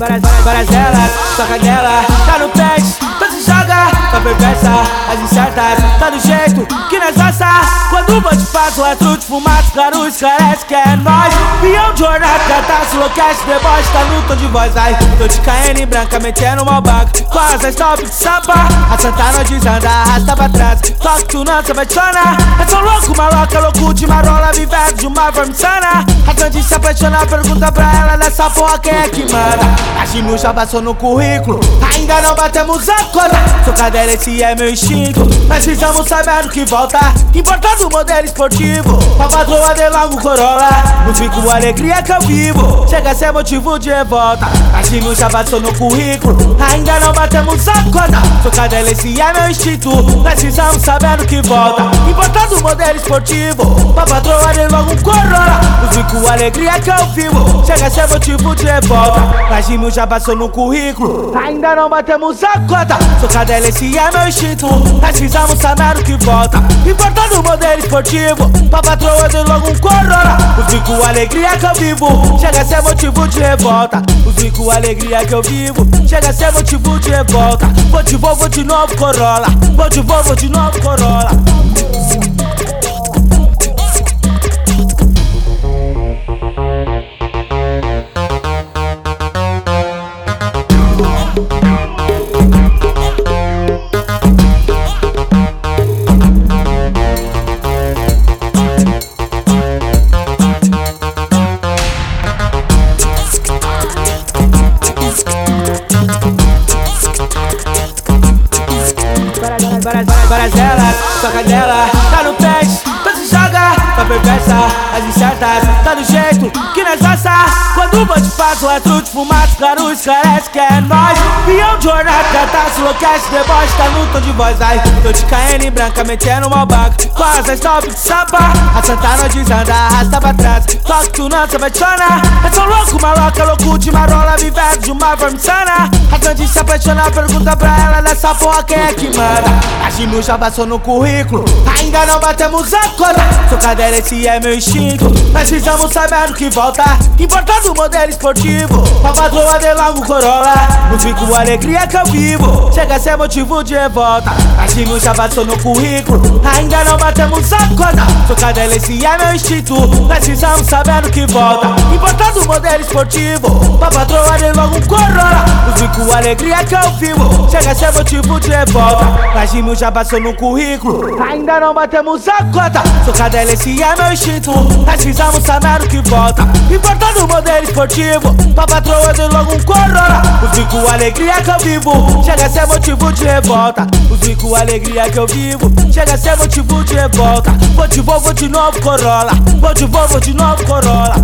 várias delas, toca dela, tá no pente, então se joga, tá perversa, as incertas, tá do jeito que nós gosta. Quando bonde passa, o astro de fumaça, claro, esclarece que é nós. Jornada, catástrofe, enlouquece, deboche, tá no tom de voz. Ai, tô de KN branca, metendo uma baga, quase a stop de samba. A Santa não desanda, arrasta pra trás, toque tu não se apaixona. Eu sou louco, maloca, louco de marola, vivendo de uma forma insana. A de se apaixonar, pergunta pra ela nessa porra quem é que manda. A Ginu já passou no currículo, ainda não batemos a cota. Sou cadeira, esse é meu instinto. Mas precisamos saber o que volta. Importando modelo esportivo. Pra patroa de logo Corolla. No fico alegria que eu vivo. Chega a ser motivo de revolta. A Ginu já passou no currículo, ainda não batemos a cota. Sou cadeira, esse é meu instinto. Precisamos saber o que volta. Importando modelo esportivo. Pra patroa de logo Corolla. No fico alegria que eu vivo. Chega a ser motivo de revolta. Mas Ginu já passou no currículo, ainda não batemos a cota. Sou cadela, esse é meu instinto. Nós precisamos saber o que volta. Importando o modelo esportivo. Pra patroa de logo um Corolla. O fico alegria que eu vivo. Chega a ser motivo de revolta. Fico alegria que eu vivo. Chega a ser motivo de revolta. Vou de vou, vou de novo Corolla. Vou de vou, vou de novo Corolla. Várias, várias, várias delas, toca dela, tá no as incertas, tá do jeito que nós gosta. Quando o bonde passa, o astro de fumaça, claro, esclarece que é nós. Pião de jornada, catástrofe, enlouquece, deboche, tá no tom de voz. Ai, tô de KN branca, metendo uma baga, quase a stop de samba. A Santa não desanda, arrasta pra trás, toque tu não se apaixona. Eu sou louco, maloca, louco de marola, vivendo de uma forma insana. A de se apaixonar, pergunta pra ela nessa porra quem é que manda. A Ginu já passou no currículo, ainda não batemos a cota. Sou cadeira, esse é meu instinto. Nós precisamos saber o que volta. Importando o modelo esportivo. Pra patroa de Corolla. No fico alegria que eu vivo. Chega a ser motivo de revolta. A Ginu já passou no currículo, ainda não batemos a cota. Sou cadeira, esse é meu instinto. Nós precisamos saber o que volta. Importando o modelo esportivo. Pra patroa de Corolla. Fico alegria que eu vivo. Chega a ser motivo de revolta. A Ginu já passou no currículo, ainda não batemos a cota. Sou cadela, esse é meu instinto. Nós saber o que volta. Importando o modelo esportivo, pra patroa de logo um Corolla. O fico alegria que eu vivo, chega a ser motivo de revolta. O fico alegria que eu vivo, chega a ser motivo de revolta. Vou de vou, vou de novo Corolla. Vou de vou, vou de novo Corolla.